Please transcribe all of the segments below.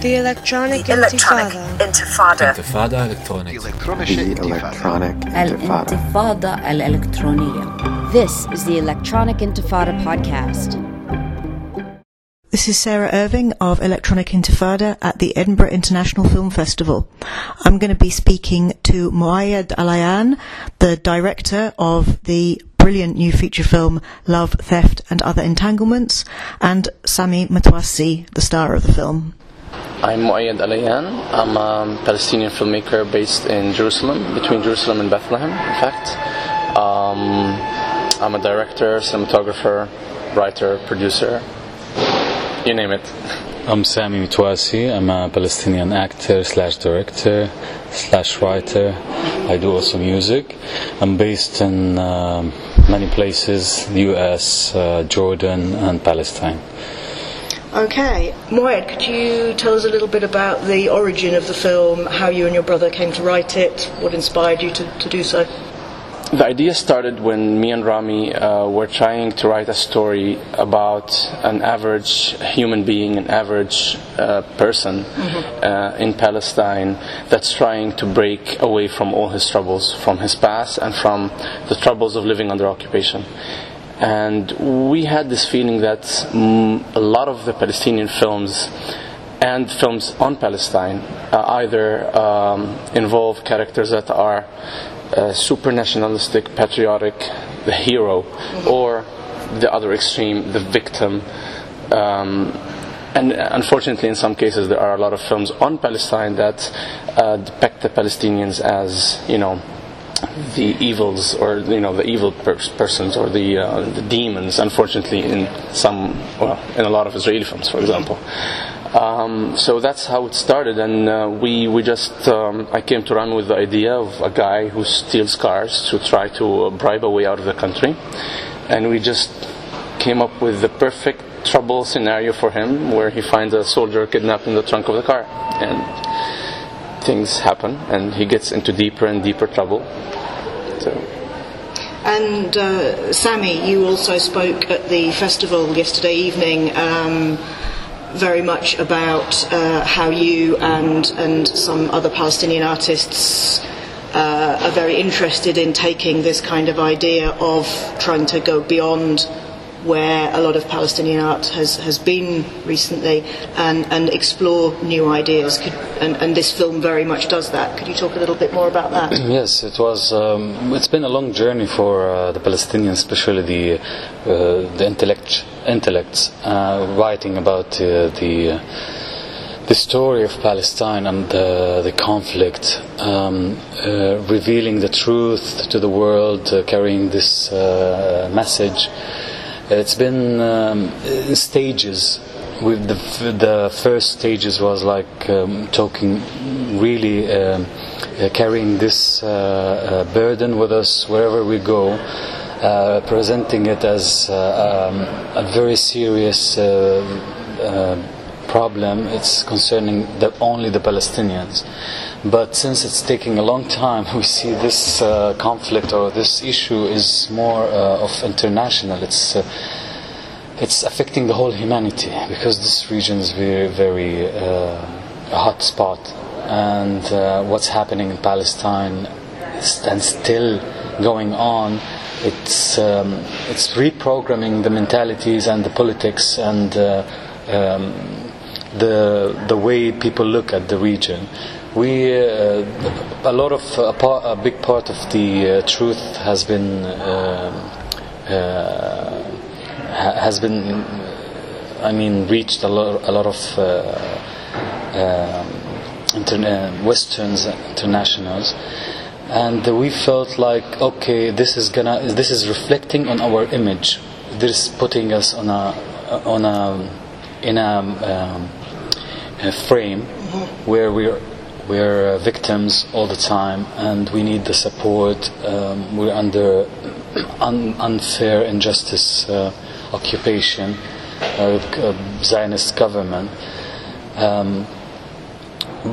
The Electronic, the electronic Intifada. Intifada electronic. The Electronic Intifada. Intifada al Electronia. This is the Electronic Intifada podcast. This is Sarah Irving of Electronic Intifada at the Edinburgh International Film Festival. I'm going to be speaking to Muayad Alayan, the director of the brilliant new feature film Love, Theft and Other Entanglements, and Sami Metwasi, the star of the film. I'm Muayad Alayan. I'm a Palestinian filmmaker based in Jerusalem, between Jerusalem and Bethlehem, in fact. Um, I'm a director, cinematographer, writer, producer, you name it. I'm Sami Metwasi. I'm a Palestinian actor slash director slash writer. I do also music. I'm based in um, many places: the U.S., uh, Jordan, and Palestine. Okay, Muayad, could you tell us a little bit about the origin of the film, how you and your brother came to write it, what inspired you to, to do so? The idea started when me and Rami uh, were trying to write a story about an average human being, an average uh, person uh, in Palestine that's trying to break away from all his troubles, from his past and from the troubles of living under occupation. And we had this feeling that mm, a lot of the Palestinian films and films on Palestine uh, either um, involve characters that are uh, super nationalistic, patriotic, the hero, or the other extreme, the victim. Um, and unfortunately, in some cases, there are a lot of films on Palestine that uh, depict the Palestinians as, you know, the evils or you know the evil pers- persons or the uh, the demons. Unfortunately, in some well, in a lot of Israeli films, for example. Um, so that's how it started, and uh, we we just um, I came to run with the idea of a guy who steals cars to try to uh, bribe a way out of the country, and we just came up with the perfect trouble scenario for him, where he finds a soldier kidnapped in the trunk of the car, and things happen, and he gets into deeper and deeper trouble. So. And uh, Sami, you also spoke at the festival yesterday evening. Um, very much about uh, how you and and some other Palestinian artists uh, are very interested in taking this kind of idea of trying to go beyond where a lot of Palestinian art has, has been recently and, and explore new ideas. Could, and, and this film very much does that. Could you talk a little bit more about that? Yes, it was. Um, it's been a long journey for uh, the Palestinians, especially the uh, the intellect intellects, uh, writing about uh, the. The story of Palestine and the, the conflict, um, uh, revealing the truth to the world, uh, carrying this message. It's been um, stages. With the the first stages was like um, talking, really um, uh, carrying this uh, uh, burden with us wherever we go, uh, presenting it as uh, um, a very serious uh, problem. It's concerning the, only the Palestinians. But since it's taking a long time, we see this uh, conflict or this issue is more uh, of international. It's uh, it's affecting the whole humanity because this region is very very uh, a hot spot, and uh, what's happening in Palestine and still going on. It's um, it's reprogramming the mentalities and the politics and. Uh, um, the the way people look at the region. We uh, a lot of a, part, a big part of the uh, truth has been uh, uh, has been I mean reached a lot a lot of uh, um, interna- westerns internationals and we felt like okay this is gonna this is reflecting on our image this is putting us on a on a in a, um, frame where we're we're uh, victims all the time and we need the support um, we're under un- unfair injustice uh, occupation uh, uh, Zionist government. Um,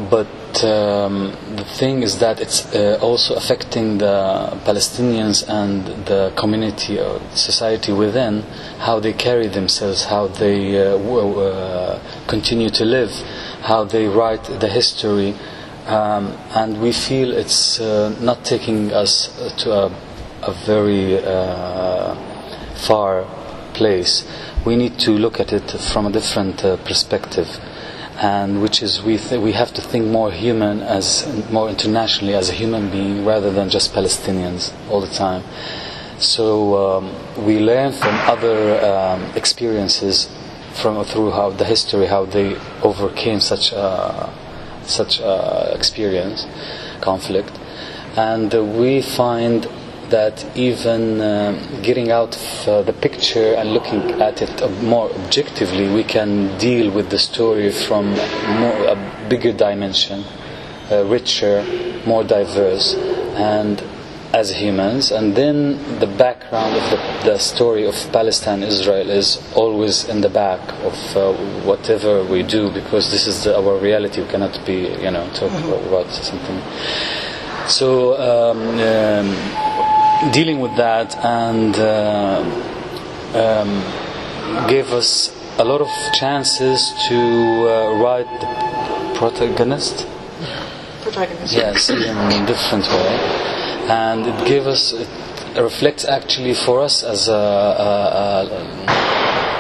but um, the thing is that it's uh, also affecting the Palestinians and the community or society within how they carry themselves, how they uh, w- uh, continue to live, how they write the history, um, and we feel it's uh, not taking us to a, a very uh, far place. We need to look at it from a different uh, perspective, and which is we we have to think more human as more internationally as a human being rather than just Palestinians all the time. So um, we learn from other um, experiences from through how the history how they overcame such such experience conflict. And we find that even uh, getting out of uh, the picture and looking at it more objectively we can deal with the story from more, a bigger dimension uh, richer more diverse and as humans, and then the background of the, the story of Palestine Israel is always in the back of uh, whatever we do because this is the, our reality. We cannot be, you know, talk about something. So, um, um, dealing with that and uh, um, gave us a lot of chances to uh, write the protagonist. Protagonist. Yes, in a different way and it gave us it reflects actually for us as a, a,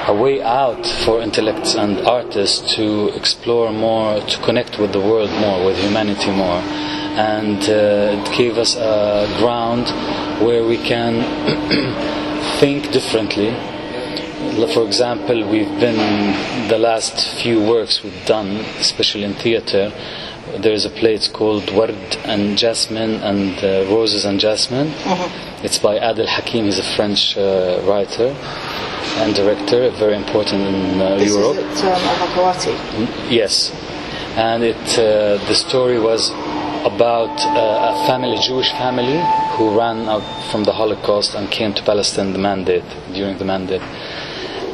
a, a way out for intellects and artists to explore more, to connect with the world more, with humanity more, and uh, it gave us a ground where we can think differently. For example, we've been the last few works we've done, especially in theater there's a play it's called Ward and Jasmine and uh, Roses and Jasmine. Mm-hmm. It's by Adel Hakim. He's a French uh, writer and director, very important in uh, This Europe. is at um. Mm, Yes, and it uh, the story was about uh, a family, Jewish family, who ran out from the Holocaust and came to Palestine the mandate during the mandate.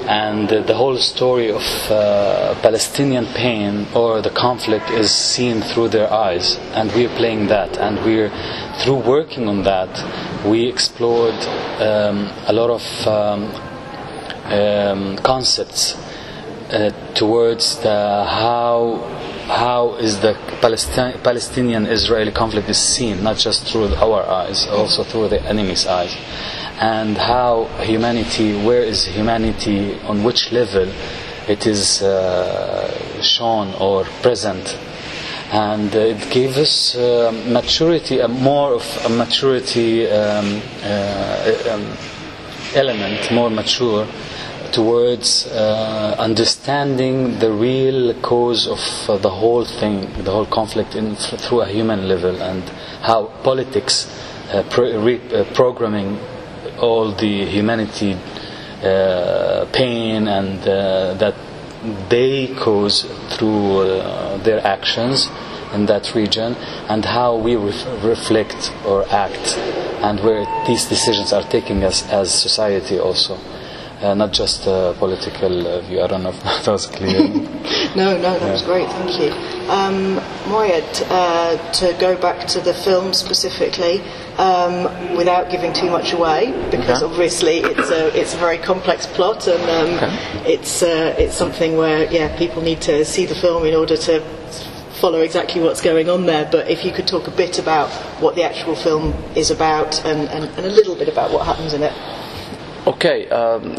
And the whole story of uh, Palestinian pain or the conflict is seen through their eyes, and we're playing that. And we're through working on that, we explored um, a lot of um, um, concepts uh, towards the how how is the Palestine, Palestinian-Israeli conflict is seen, not just through our eyes, also through the enemy's eyes, and how humanity, where is humanity, on which level it is uh, shown or present. And it gave us uh, maturity, a more of a maturity um, uh, um, element, more mature towards uh, understanding the real cause of uh, the whole thing, the whole conflict in, through a human level, and how politics, uh, pro- re- programming all the humanity uh, pain and uh, that they cause through uh, their actions in that region, and how we ref- reflect or act, and where these decisions are taking us as society also uh, not just a political uh, view. I don't know if that was clear. No, no, that was great, thank you. Um, Muayad, uh, to go back to the film specifically, um, without giving too much away, because Okay. obviously it's a it's a very complex plot, and um, it's uh, it's something where yeah people need to see the film in order to follow exactly what's going on there. But if you could talk a bit about what the actual film is about, and, and, and a little bit about what happens in it. Okay, um,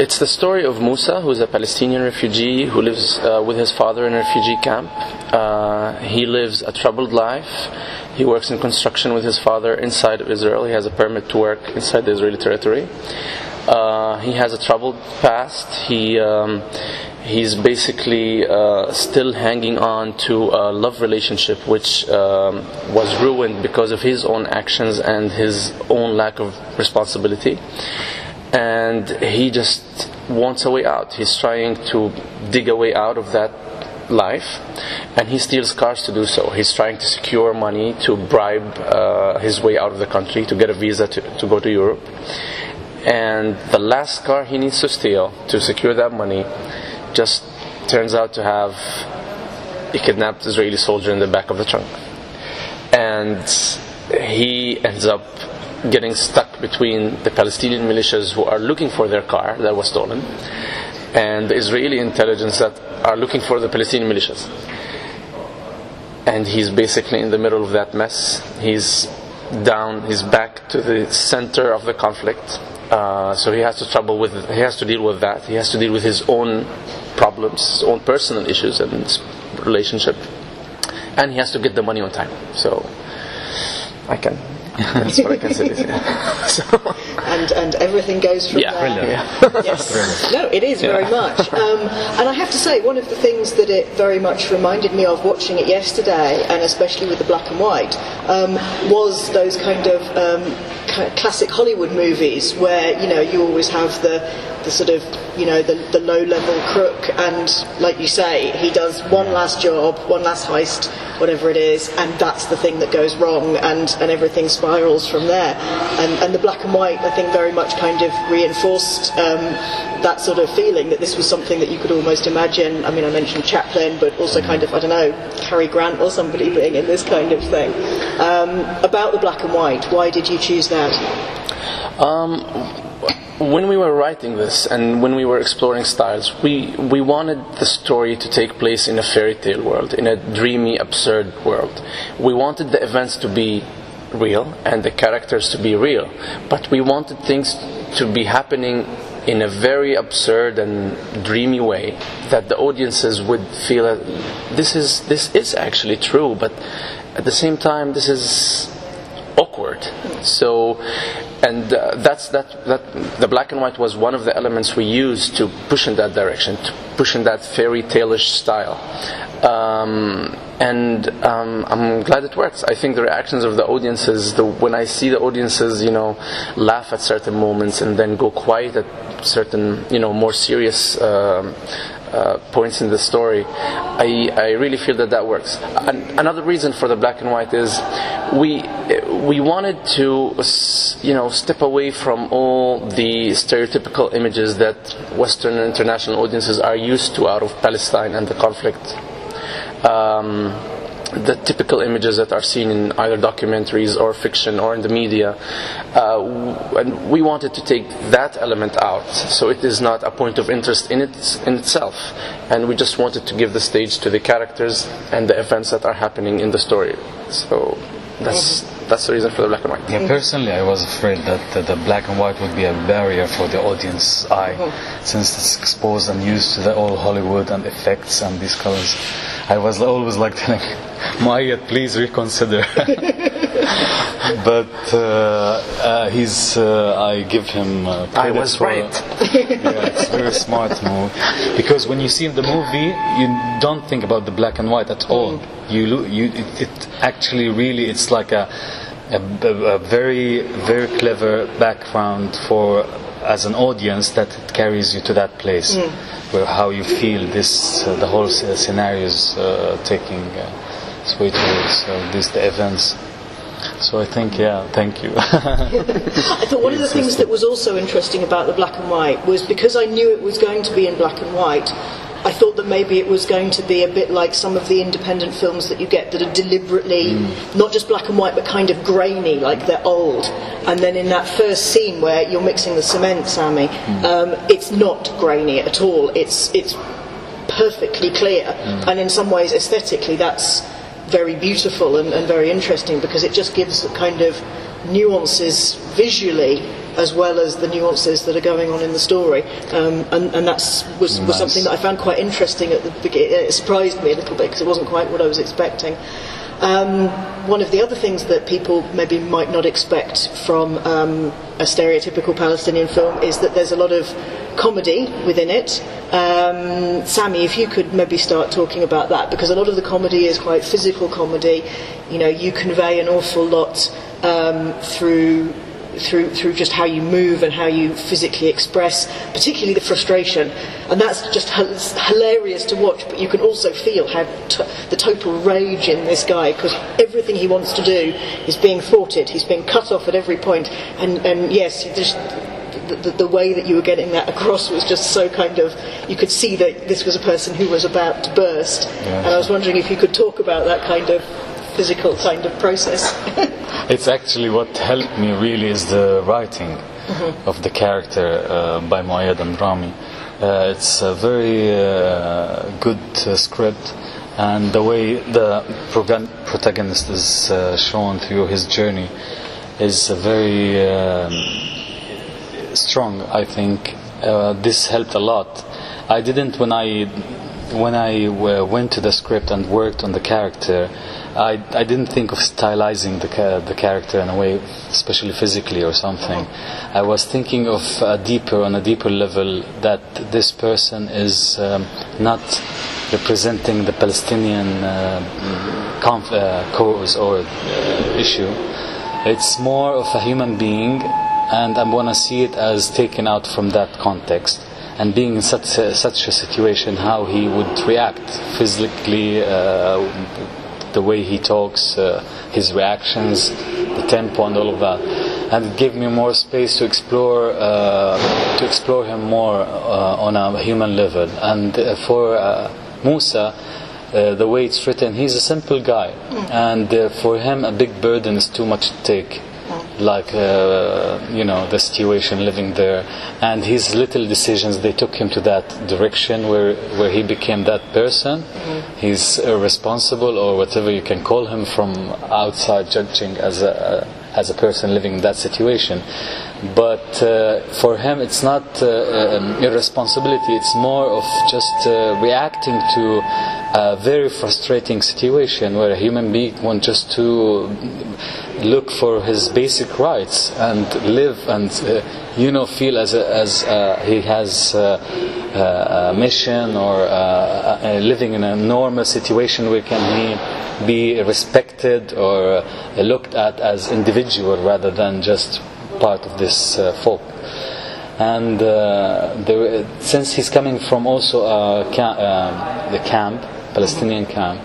it's the story of Musa, who's a Palestinian refugee who lives uh, with his father in a refugee camp. Uh, he lives a troubled life. He works in construction with his father inside of Israel. He has a permit to work inside the Israeli territory. Uh, he has a troubled past. He um, he's basically uh, still hanging on to a love relationship which um, was ruined because of his own actions and his own lack of responsibility and he just wants a way out. He's trying to dig a way out of that life, and he steals cars to do so. He's trying to secure money to bribe uh, his way out of the country, to get a visa to, to go to Europe. And the last car he needs to steal to secure that money just turns out to have a kidnapped Israeli soldier in the back of the trunk. And he ends up getting stuck between the Palestinian militias who are looking for their car that was stolen and the Israeli intelligence that are looking for the Palestinian militias. and he's basically in the middle of that mess. He's down, he's back to the center of the conflict. Uh, so he has to trouble with, he has to deal with that. He has to deal with his own problems, his own personal issues and relationship, and he has to get the money on time. So I can. That's what I can say. so, and and everything goes from Yeah, there. yeah. Yes. No, it is very much. Um, and I have to say, one of the things that it very much reminded me of watching it yesterday, and especially with the black and white, um, was those kind of um, classic Hollywood movies where you know you always have the the sort of you know the, the low level crook, and like you say, he does one last job, one last heist, whatever it is, and that's the thing that goes wrong, and and everything spirals from there. And and the black and white, I think, very much kind of reinforced um, that sort of feeling that this was something that you could almost imagine. I mean, I mentioned Chaplin, but also kind of I don't know Cary Grant or somebody being in this kind of thing. Um, about the black and white, why did you choose that? Um, when we were writing this and when we were exploring styles, we, we wanted the story to take place in a fairy tale world, in a dreamy, absurd world. We wanted the events to be real and the characters to be real, but we wanted things to be happening in a very absurd and dreamy way that the audiences would feel that this is this is actually true, but at the same time this is awkward. So, and uh, that's that, that the black and white was one of the elements we used to push in that direction, to push in that fairy tale-ish style. Um, and um, I'm glad it works. I think the reactions of the audiences, the, when I see the audiences, you know, laugh at certain moments and then go quiet at certain, you know, more serious um, uh, points in the story, I, I really feel that that works. An- another reason for the black and white is we we wanted to you know step away from all the stereotypical images that Western and international audiences are used to out of Palestine and the conflict. Um, the typical images that are seen in either documentaries or fiction or in the media. Uh, and we wanted to take that element out, so it is not a point of interest in, it, in itself. And we just wanted to give the stage to the characters and the events that are happening in the story. So that's, that's the reason for the black and white. Yeah, mm. personally, I was afraid that the, the black and white would be a barrier for the audience eye, oh. since it's exposed and used to the old Hollywood and effects and these colors. I was always like telling Muayad, please reconsider. but uh, uh, he's, uh, I give him. Uh, I was for- right. yeah, it's a very smart move because when you see the movie, you don't think about the black and white at all. You, lo- you, it, it actually really, it's like a, a, a very, very clever background for as an audience that it carries you to that place where how you feel this, uh, the whole scenario is uh, taking uh, its way towards uh, these the events. So I think, yeah, thank you. I thought one of the things that was also interesting about the black and white was because I knew it was going to be in black and white. I thought that maybe it was going to be a bit like some of the independent films that you get that are deliberately mm. not just black and white but kind of grainy, like they're old. And then in that first scene where you're mixing the cement, Sami, mm. um, it's not grainy at all. It's it's perfectly clear, mm. and in some ways aesthetically that's very beautiful and, and very interesting because it just gives the kind of nuances visually as well as the nuances that are going on in the story. Um, and, and that's was, was Nice. something that I found quite interesting at the beginning. It surprised me a little bit because it wasn't quite what I was expecting. Um, one of the other things that people maybe might not expect from um, a stereotypical Palestinian film is that there's a lot of comedy within it. Um, Sami, if you could maybe start talking about that, because a lot of the comedy is quite physical comedy. You know, you convey an awful lot um, through through through just how you move and how you physically express, particularly the frustration, and that's just h- hilarious to watch. But you can also feel how t- the total rage in this guy because everything he wants to do is being thwarted. He's being cut off at every point, and and yes, just. The, the, the way that you were getting that across was just so kind of you could see that this was a person who was about to burst. And I was wondering if you could talk about that kind of physical kind of process. It's actually what helped me really is the writing of the character uh, by Muayad and Rami. Uh, it's a very uh, good uh, script, and the way the protagonist is uh, shown through his journey is very um, strong. I think uh, this helped a lot. I didn't when I when I uh, went to the script and worked on the character. I, I didn't think of stylizing the, the character in a way, especially physically or something. I was thinking of a deeper, on a deeper level, that this person is um, not representing the Palestinian uh, uh, cause or uh, issue. It's more of a human being, and I'm going to see it as taken out from that context. And being in such a, such a situation, how he would react physically, uh, the way he talks, uh, his reactions, the tempo, and all of that. And it gave me more space to explore uh, to explore him more uh, on a human level. And uh, for uh, Musa, uh, the way it's written, he's a simple guy, and uh, for him, a big burden is too much to take. Like uh, you know, the situation living there, and his little decisions they took him to that direction where where he became that person. He's irresponsible or whatever you can call him from outside judging as a as a person living in that situation. But uh, for him, it's not uh, um, irresponsibility. It's more of just uh, reacting to a very frustrating situation where a human being wants just to look for his basic rights and live and uh, you know feel as a, as uh, he has uh, a mission or living in a normal situation where can he be respected or uh, looked at as individual rather than just part of this uh, folk. And uh, there, since he's coming from also a ca- uh, the camp Palestinian camp.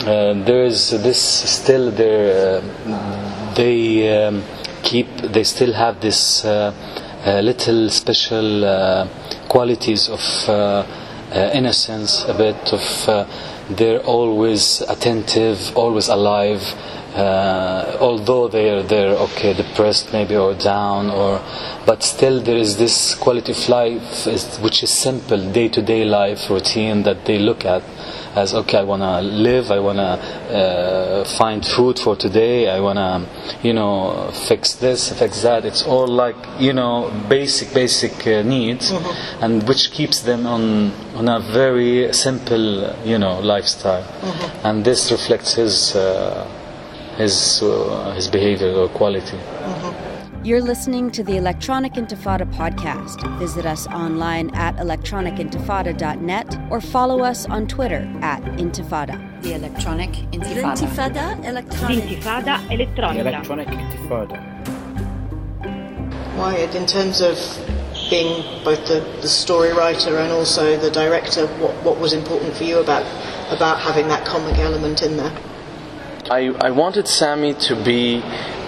Uh, there is this still there uh, they um, keep they still have this uh, uh, little special uh, qualities of uh, uh, innocence a bit of uh, they're always attentive always alive uh, although they're they're okay depressed maybe or down or but still there is this quality of life which is simple day to day life routine that they look at as okay I want to live I want to uh, find food for today I want to you know fix this fix that. It's all like you know basic basic uh, needs and which keeps them on on a very simple you know lifestyle. And this reflects his uh, his uh, his behavior or quality You're listening to the Electronic Intifada podcast. Visit us online at electronicintifada.net or follow us on Twitter at Intifada. The Electronic Intifada. Intifada electronic. Intifada elettronica. Electronic Intifada. Wyatt, in terms of being both the, the story writer and also the director, what, what was important for you about about having that comic element in there? I, I wanted Sami to be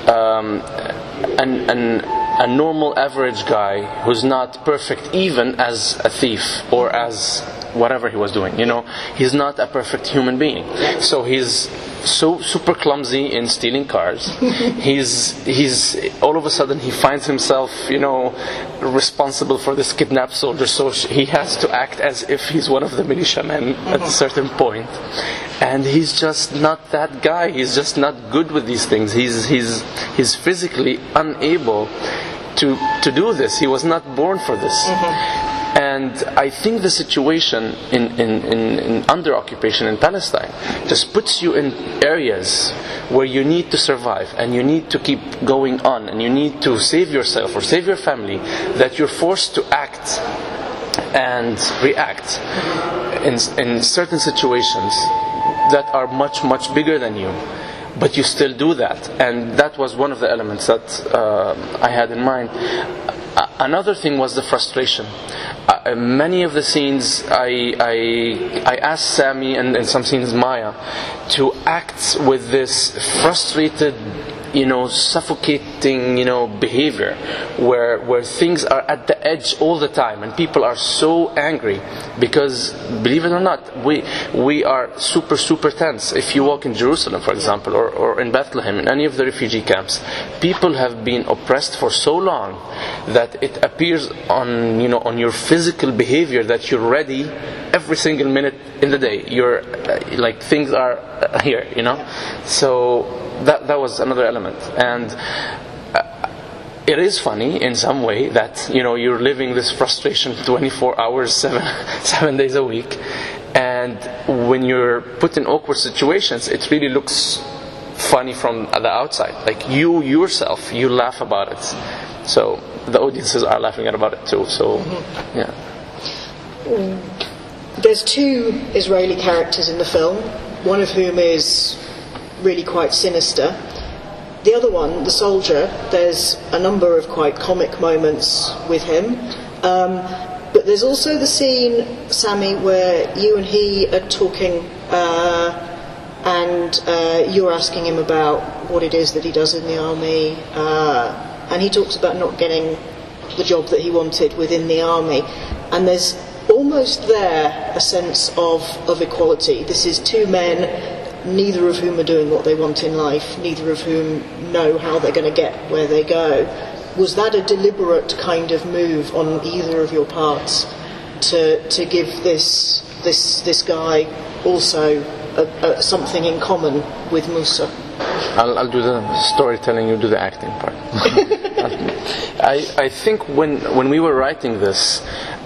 um, an, an, a normal average guy who's not perfect even as a thief or as whatever he was doing. You know, he's not a perfect human being. So he's so super clumsy in stealing cars. he's he's all of a sudden he finds himself, you know, responsible for this kidnapped soldier. So he has to act as if he's one of the militiamen at a certain point. And he's just not that guy. He's just not good with these things. He's he's he's physically unable to to do this. He was not born for this. Mm-hmm. And I think the situation in, in, in, in under occupation in Palestine just puts you in areas where you need to survive and you need to keep going on and you need to save yourself or save your family that you're forced to act and react in, in certain situations that are much, much bigger than you. But you still do that. And that was one of the elements that uh, I had in mind. Another thing was the frustration. Uh, many of the scenes, I, I, I asked Sami and in some scenes Maya to act with this frustrated, you know, suffocating, you know, behavior, where where things are at the edge all the time, and people are so angry because, believe it or not, we we are super super tense. If you walk in Jerusalem, for example, or, or in Bethlehem, in any of the refugee camps, people have been oppressed for so long that it appears on you know on your physical behavior that you're ready every single minute in the day. You're uh, like things are uh, here, you know. So that that was another element, and uh, it is funny in some way that you know you're living this frustration 24 hours, seven seven days a week, and when you're put in awkward situations, it really looks funny from the outside. Like you yourself, you laugh about it. So the audiences are laughing about it too. So yeah. There's two Israeli characters in the film, one of whom is really quite sinister. The other one, the soldier, there's a number of quite comic moments with him. Um, but there's also the scene, Sammy, where you and he are talking, uh, and uh, you're asking him about what it is that he does in the army, uh, and he talks about not getting the job that he wanted within the army. And there's almost there a sense of, of equality. This is two men, neither of whom are doing what they want in life, neither of whom know how they're going to get where they go. Was that a deliberate kind of move on either of your parts to, to give this, this, this guy also a, a, something in common with Musa? I'll, I'll do the storytelling, you do the acting part. I, I think when, when we were writing this,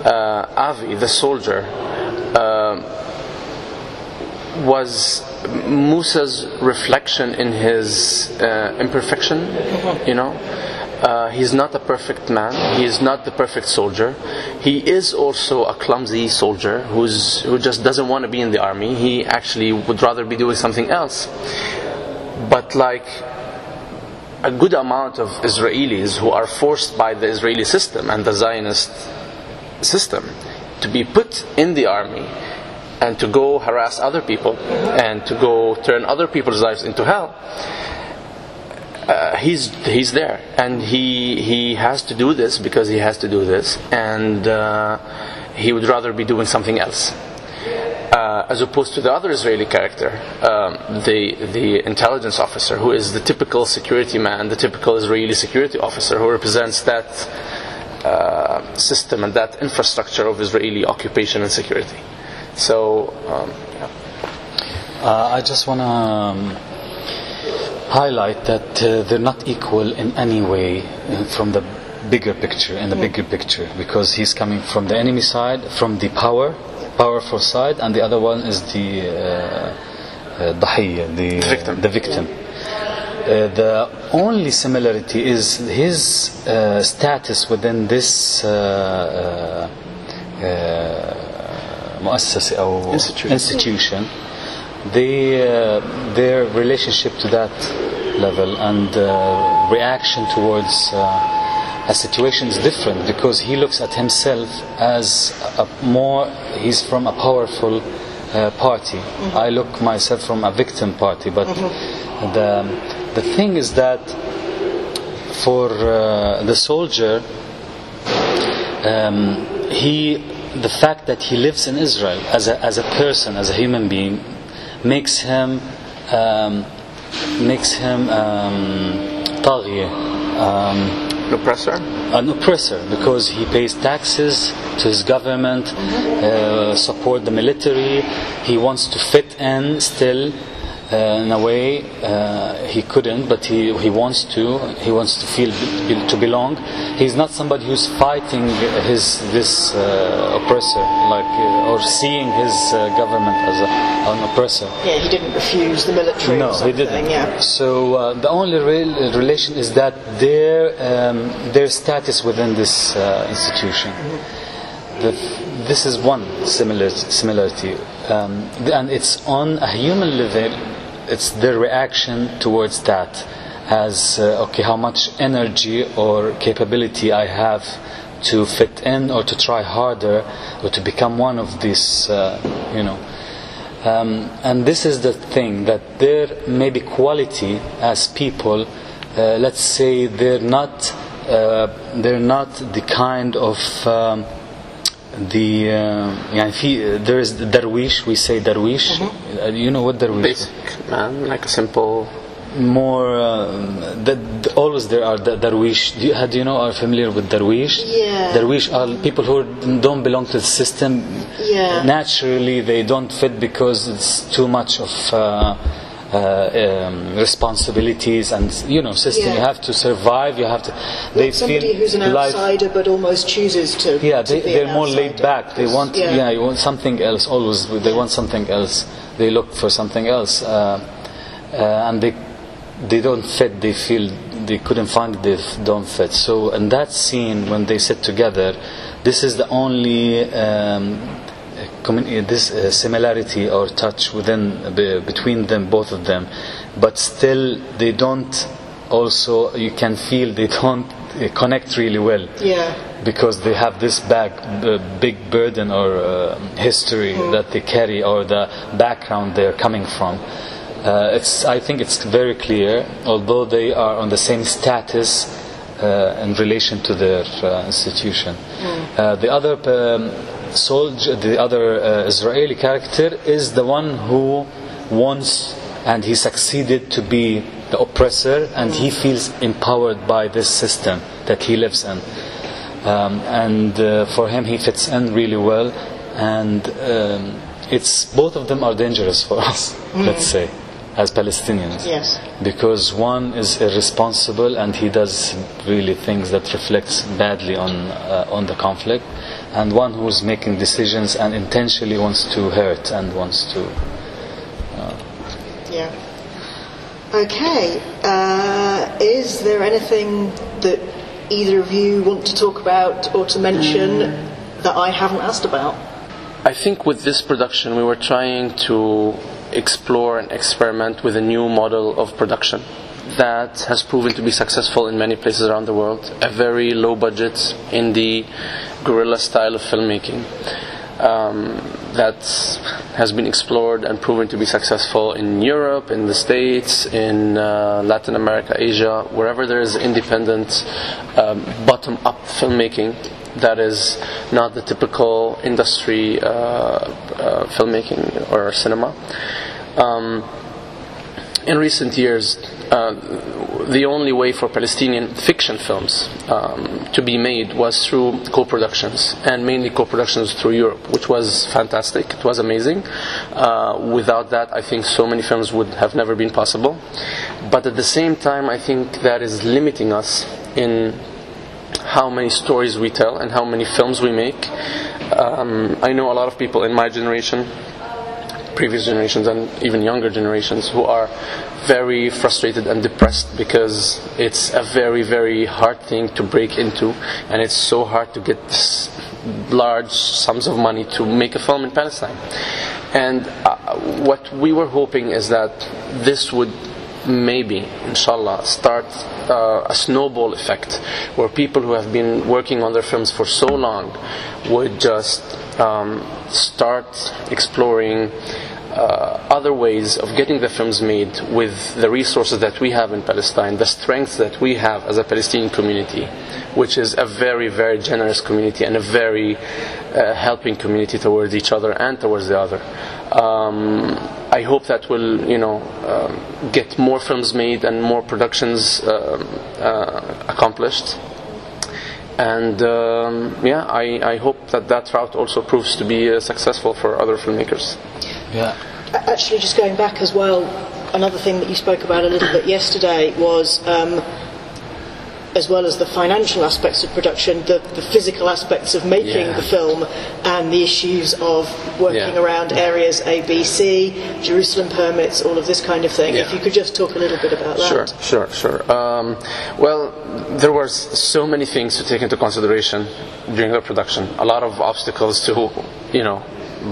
uh, Avi, the soldier, uh, was Musa's reflection in his uh, imperfection, you know. Uh, he's not a perfect man. He is not the perfect soldier. He is also a clumsy soldier who's who just doesn't want to be in the army. He actually would rather be doing something else. But like a good amount of Israelis who are forced by the Israeli system and the Zionist system to be put in the army and to go harass other people and to go turn other people's lives into hell. Uh, he's he's there and he he has to do this because he has to do this and uh, he would rather be doing something else uh, as opposed to the other Israeli character, um, the the intelligence officer, who is the typical security man, the typical Israeli security officer, who represents that uh, system and that infrastructure of Israeli occupation and security. So, um, yeah. uh, I just want to um, highlight that uh, they're not equal in any way uh, from the bigger picture, in the yeah. bigger picture, because he's coming from the enemy side, from the power, powerful side, and the other one is the uh, uh the, the, victim. The victim. Uh, the only similarity is his uh, status within this uh, مؤسسة أو Institution. institution they, uh, their relationship to that level and uh, reaction towards uh, a situation is different because he looks at himself as a more he's from a powerful uh, party I look myself from a victim party but the, the thing is that for uh, the soldier um, he the fact that he lives in Israel as a, as a person, as a human being, makes him um, makes him um, um an oppressor. An oppressor because he pays taxes to his government, uh, support the military. He wants to fit in still uh, in a way, uh, he couldn't, but he, he wants to. He wants to feel to belong. He's not somebody who's fighting his this uh, oppressor, like uh, or seeing his uh, government as a, an oppressor. Yeah, he didn't refuse the military No, he didn't. yeah. So uh, the only real relation is that their um, their status within this uh, institution. The, this is one similar similarity, um, and it's on a human level. It's their reaction towards that, as uh, okay, how much energy or capability I have to fit in or to try harder or to become one of these, uh, you know. Um, and this is the thing that there may be quality as people uh, let's say they're not uh, they're not the kind of um, the uh, يعني في there is the darwish we say darwish Uh, you know what darwish Basic, man, like a simple. more um, that always there are the darwish do you, do you know are familiar with darwish Yeah. darwish are people who don't belong to the system Yeah. naturally they don't fit because it's too much of uh, uh, um, responsibilities and you know system Yeah. you have to survive you have to they Somebody feel who's an life outsider but almost chooses to. yeah, to they, an more laid back. They want, Yeah. yeah. you want something else. Always, they want something else. They look for something else, uh, uh, and they they don't fit. They feel they couldn't find it. They don't fit. So, in that scene, when they sit together, this is the only. Um, this uh, similarity or touch within between them both of them but still they don't also you can feel they don't uh, connect really well Yeah. because they have this bag, b- big burden or uh, history that they carry or the background they're coming from. Uh, it's, I think it's very clear, although they are on the same status uh, in relation to their uh, institution. Uh, the other um, soldier, the other uh, Israeli character, is the one who wants and he succeeded to be the oppressor, and he feels empowered by this system that he lives in. Um, and uh, for him he fits in really well and um, it's both of them are dangerous for us let's say as Palestinians. Yes. because one is irresponsible and he does really things that reflects badly on uh, on the conflict and one who's making decisions and intentionally wants to hurt and wants to Yeah. Okay. Uh, is there anything that either of you want to talk about or to mention that I haven't asked about? I think with this production, we were trying to explore and experiment with a new model of production that has proven to be successful in many places around the world. A very low budget, indie, guerrilla style of filmmaking um, that has been explored and proven to be successful in Europe, in the States, in uh, Latin America, Asia, wherever there is independent, um, bottom up filmmaking that is not the typical industry uh, uh, filmmaking or cinema. Um, in recent years, uh, the only way for Palestinian fiction films um, to be made was through co-productions, and mainly co-productions through Europe, which was fantastic. It was amazing. Uh, without that, I think so many films would have never been possible. But at the same time, I think that is limiting us in how many stories we tell and how many films we make. Um, I know a lot of people in my generation previous generations and even younger generations who are very frustrated and depressed because it's a very very hard thing to break into and it's so hard to get large sums of money to make a film in Palestine. And uh, what we were hoping is that this would maybe inshallah start uh, a snowball effect where people who have been working on their films for so long would just um, start exploring uh, other ways of getting the films made with the resources that we have in Palestine, the strength that we have as a Palestinian community, which is a very, very generous community and a very uh, helping community towards each other and towards the other. Um, I hope that will, you know, um, get more films made and more productions um, uh, accomplished. And um, yeah, I, I hope that that route also proves to be uh, successful for other filmmakers. yeah Actually, just going back as well, another thing that you spoke about a little bit yesterday was, um, as well as the financial aspects of production, the, the physical aspects of making Yeah. the film and the issues of working Yeah. around areas A, B, C, Jerusalem permits, all of this kind of thing. If you could just talk a little bit about that. Sure, sure, sure. Um, well, there were so many things to take into consideration during the production. A lot of obstacles to, you know,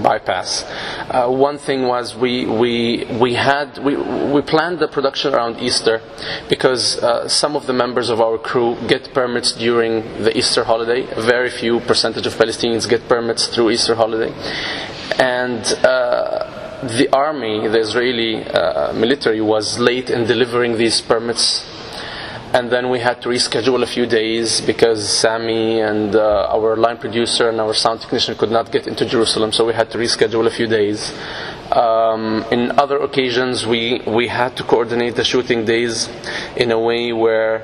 bypass. Uh, one thing was we we we had we we planned the production around Easter because uh, some of the members of our crew get permits during the Easter holiday. A very few percentage of Palestinians get permits through Easter holiday, and. Uh, the army, the Israeli uh, military, was late in delivering these permits and then we had to reschedule a few days because Sami and uh, our line producer and our sound technician could not get into Jerusalem, so we had to reschedule a few days. Um, in other occasions, we, we had to coordinate the shooting days in a way where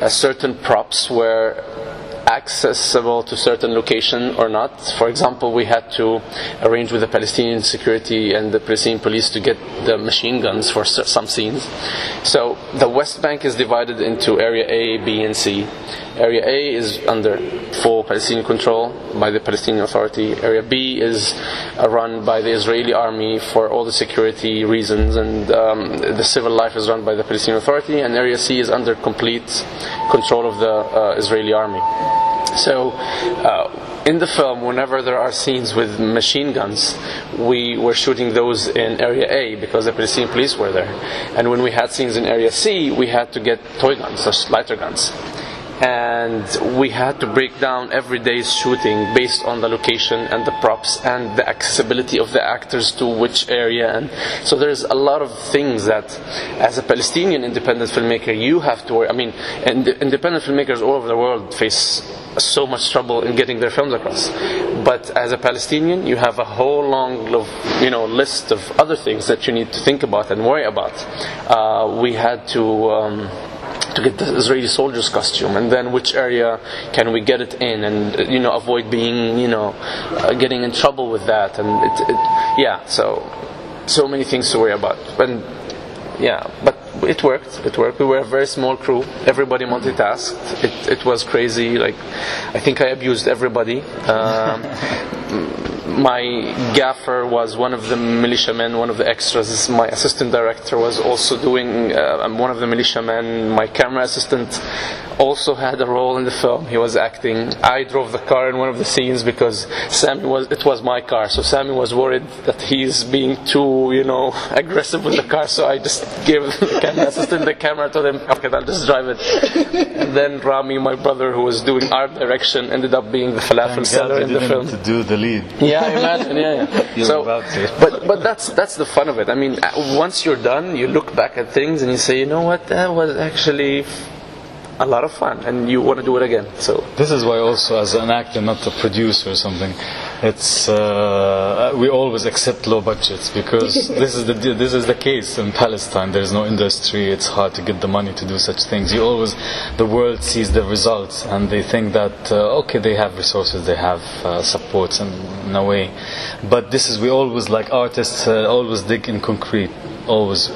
uh, certain props were accessible to certain location or not. For example, we had to arrange with the Palestinian security and the Palestinian police to get the machine guns for some scenes. So the West Bank is divided into Area A, B, and C. Area A is under full Palestinian control by the Palestinian Authority. Area B is uh, run by the Israeli army for all the security reasons, and um, the civil life is run by the Palestinian Authority. And Area C is under complete control of the uh, Israeli army. So, uh, in the film, whenever there are scenes with machine guns, we were shooting those in Area A because the Palestinian police were there. And when we had scenes in Area C, we had to get toy guns, such lighter guns and we had to break down every day's shooting based on the location and the props and the accessibility of the actors to which area. And so there's a lot of things that as a Palestinian independent filmmaker you have to worry I mean independent filmmakers all over the world face so much trouble in getting their films across. But as a Palestinian you have a whole long you know list of other things that you need to think about and worry about. Uh, we had to um, to get the Israeli soldier's costume, and then which area can we get it in, and you know avoid being you know uh, getting in trouble with that, and it, it, yeah, so so many things to worry about, and yeah, but it worked. It worked. We were a very small crew. Everybody multitasked. It, it was crazy. Like, I think I abused everybody. Um, my gaffer was one of the militiamen, one of the extras. My assistant director was also doing, uh, I'm one of the militiamen. My camera assistant also had a role in the film. He was acting. I drove the car in one of the scenes because Sami was, it was my car. So Sami was worried that he's being too, you know, aggressive with the car. So I just gave the camera assistant the camera, told him, okay, I'll just drive it. and then Rami, my brother, who was doing art direction, ended up being the falafel Thank seller in the film. to do the lead. Yeah, I imagine. Yeah, yeah. so, but but that's that's the fun of it. I mean, uh, once you're done, you look back at things and you say, you know what, that was actually a lot of fun and you want to do it again so. This is why also as an actor not a producer or something it's uh, we always accept low budgets because this is the this is the case in Palestine. There's no industry. It's hard to get the money to do such things. You always the world sees the results and they think that uh, okay they have resources they have uh, supports in, in, a way. But this is we always like artists uh, always dig in concrete always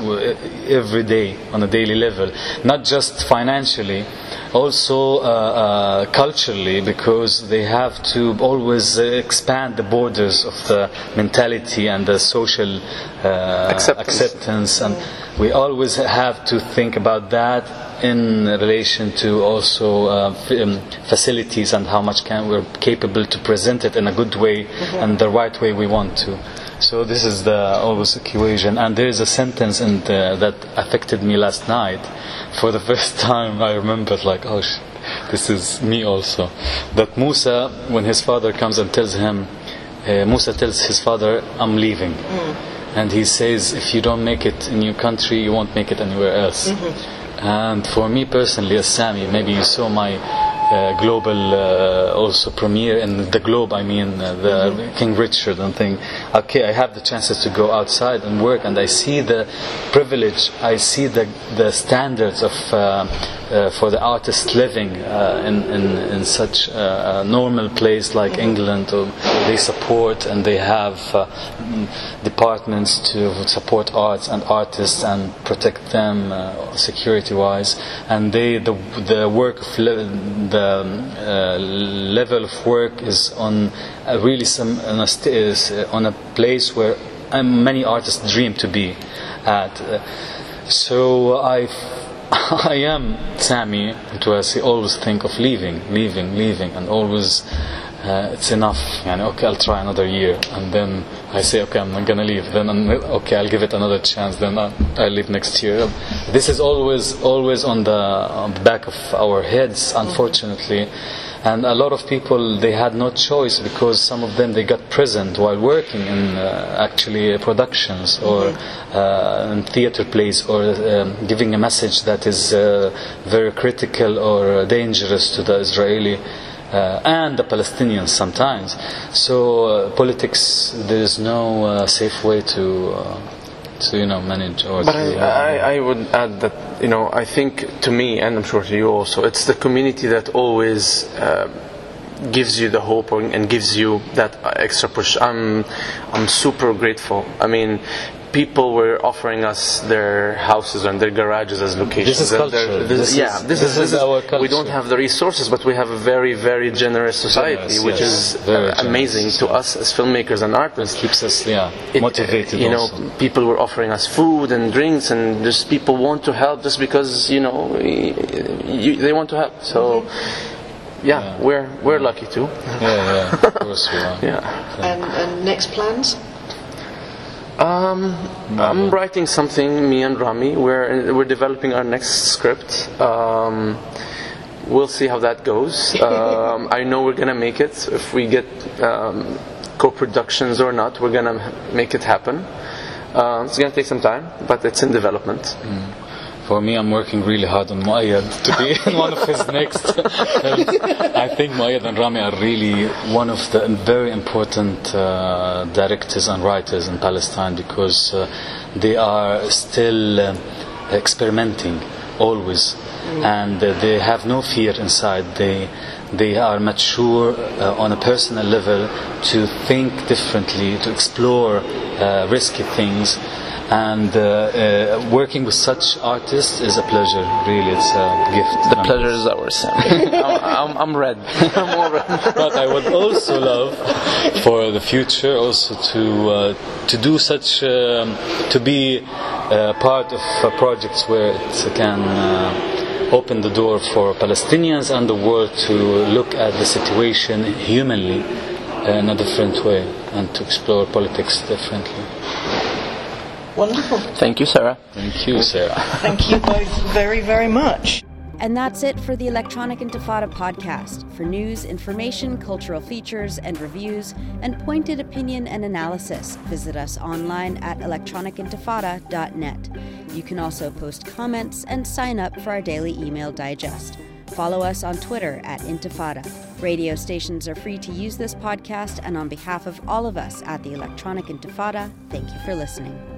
every day on a daily level not just financially also uh, uh, culturally because they have to always expand the borders of the mentality and the social uh, acceptance. acceptance and we always have to think about that in relation to also uh, um, facilities and how much can we're capable to present it in a good way mm-hmm. and the right way we want to. So this is the always equation, and there is a sentence in the, that affected me last night. For the first time, I remembered like, oh, sh- this is me also. That Musa, when his father comes and tells him, uh, Musa tells his father, "I'm leaving," mm. and he says, "If you don't make it in your country, you won't make it anywhere else." Mm-hmm. And for me personally, as Sami, maybe you saw my uh, global uh, also premiere in the globe I mean uh, the mm-hmm. King Richard and thing okay I have the chances to go outside and work and I see the privilege I see the the standards of uh, uh, for the artist living uh, in, in, in such a normal place like mm-hmm. England or they support and they have departments to support arts and artists and protect them security wise and they the, the work of the the uh, level of work is on a really some on a, is uh, on a place where uh, many artists dream to be at. so I I am Sami, to I always think of leaving, leaving, leaving, and always uh, it's enough. Yani, okay, I'll try another year, and then I say, okay, I'm not gonna leave. Then, I'm, okay, I'll give it another chance. Then I, I'll leave next year. This is always, always on the, on the back of our heads, unfortunately. And a lot of people they had no choice because some of them they got present while working in uh, actually productions or uh, in theater plays or um, giving a message that is uh, very critical or dangerous to the Israeli uh, and the Palestinians sometimes. So uh, politics, there is no uh, safe way to uh, to you know manage or But to. I, I, I would add that you know I think to me and I'm sure to you also it's the community that always uh, gives you the hope and gives you that extra push. I'm I'm super grateful. I mean. People were offering us their houses and their garages as locations. This is culture. this- This yeah, this, this is, this is our We don't have the resources, but we have a very, very generous society, Generous, which yes. is Very uh, amazing to yeah. us as filmmakers and artists It keeps us yeah it- motivated You know, also. people were offering us food and drinks, and just people want to help just because you know you, they want to help. So, yeah, we're we're lucky too. yeah yeah of course we are Yeah. And, and next plans? Um, I'm writing something. Me and Rami, we're we're developing our next script. Um, we'll see how that goes. Um, I know we're gonna make it. If we get um, co-productions or not, we're gonna make it happen. Um, it's gonna take some time, but it's in development. For me, I'm working really hard on Muayad to be in one of his next films. I think Muayad and Rami are really one of the very important uh, directors and writers in Palestine because uh, they are still um experimenting always, and uh, they have no fear inside. They they are mature uh, on a personal level to think differently, to explore uh, risky things and uh, uh, working with such artists is a pleasure. Really, it's a gift. The pleasure is ours, I'm, I'm, I'm red. I'm all red. But I would also love for the future also to uh, to do such um, to be uh, part of uh, projects where it can. Uh, Open the door for Palestinians and the world to look at the situation humanly in a different way and to explore politics differently. Wonderful. Thank you, Sarah. Thank you, Sarah. Thank you both very, very much. And that's it for the Electronic Intifada podcast. For news, information, cultural features, and reviews, and pointed opinion and analysis, visit us online at electronicintifada.net. You can also post comments and sign up for our daily email digest. Follow us on Twitter at Intifada. Radio stations are free to use this podcast, and on behalf of all of us at the Electronic Intifada, thank you for listening.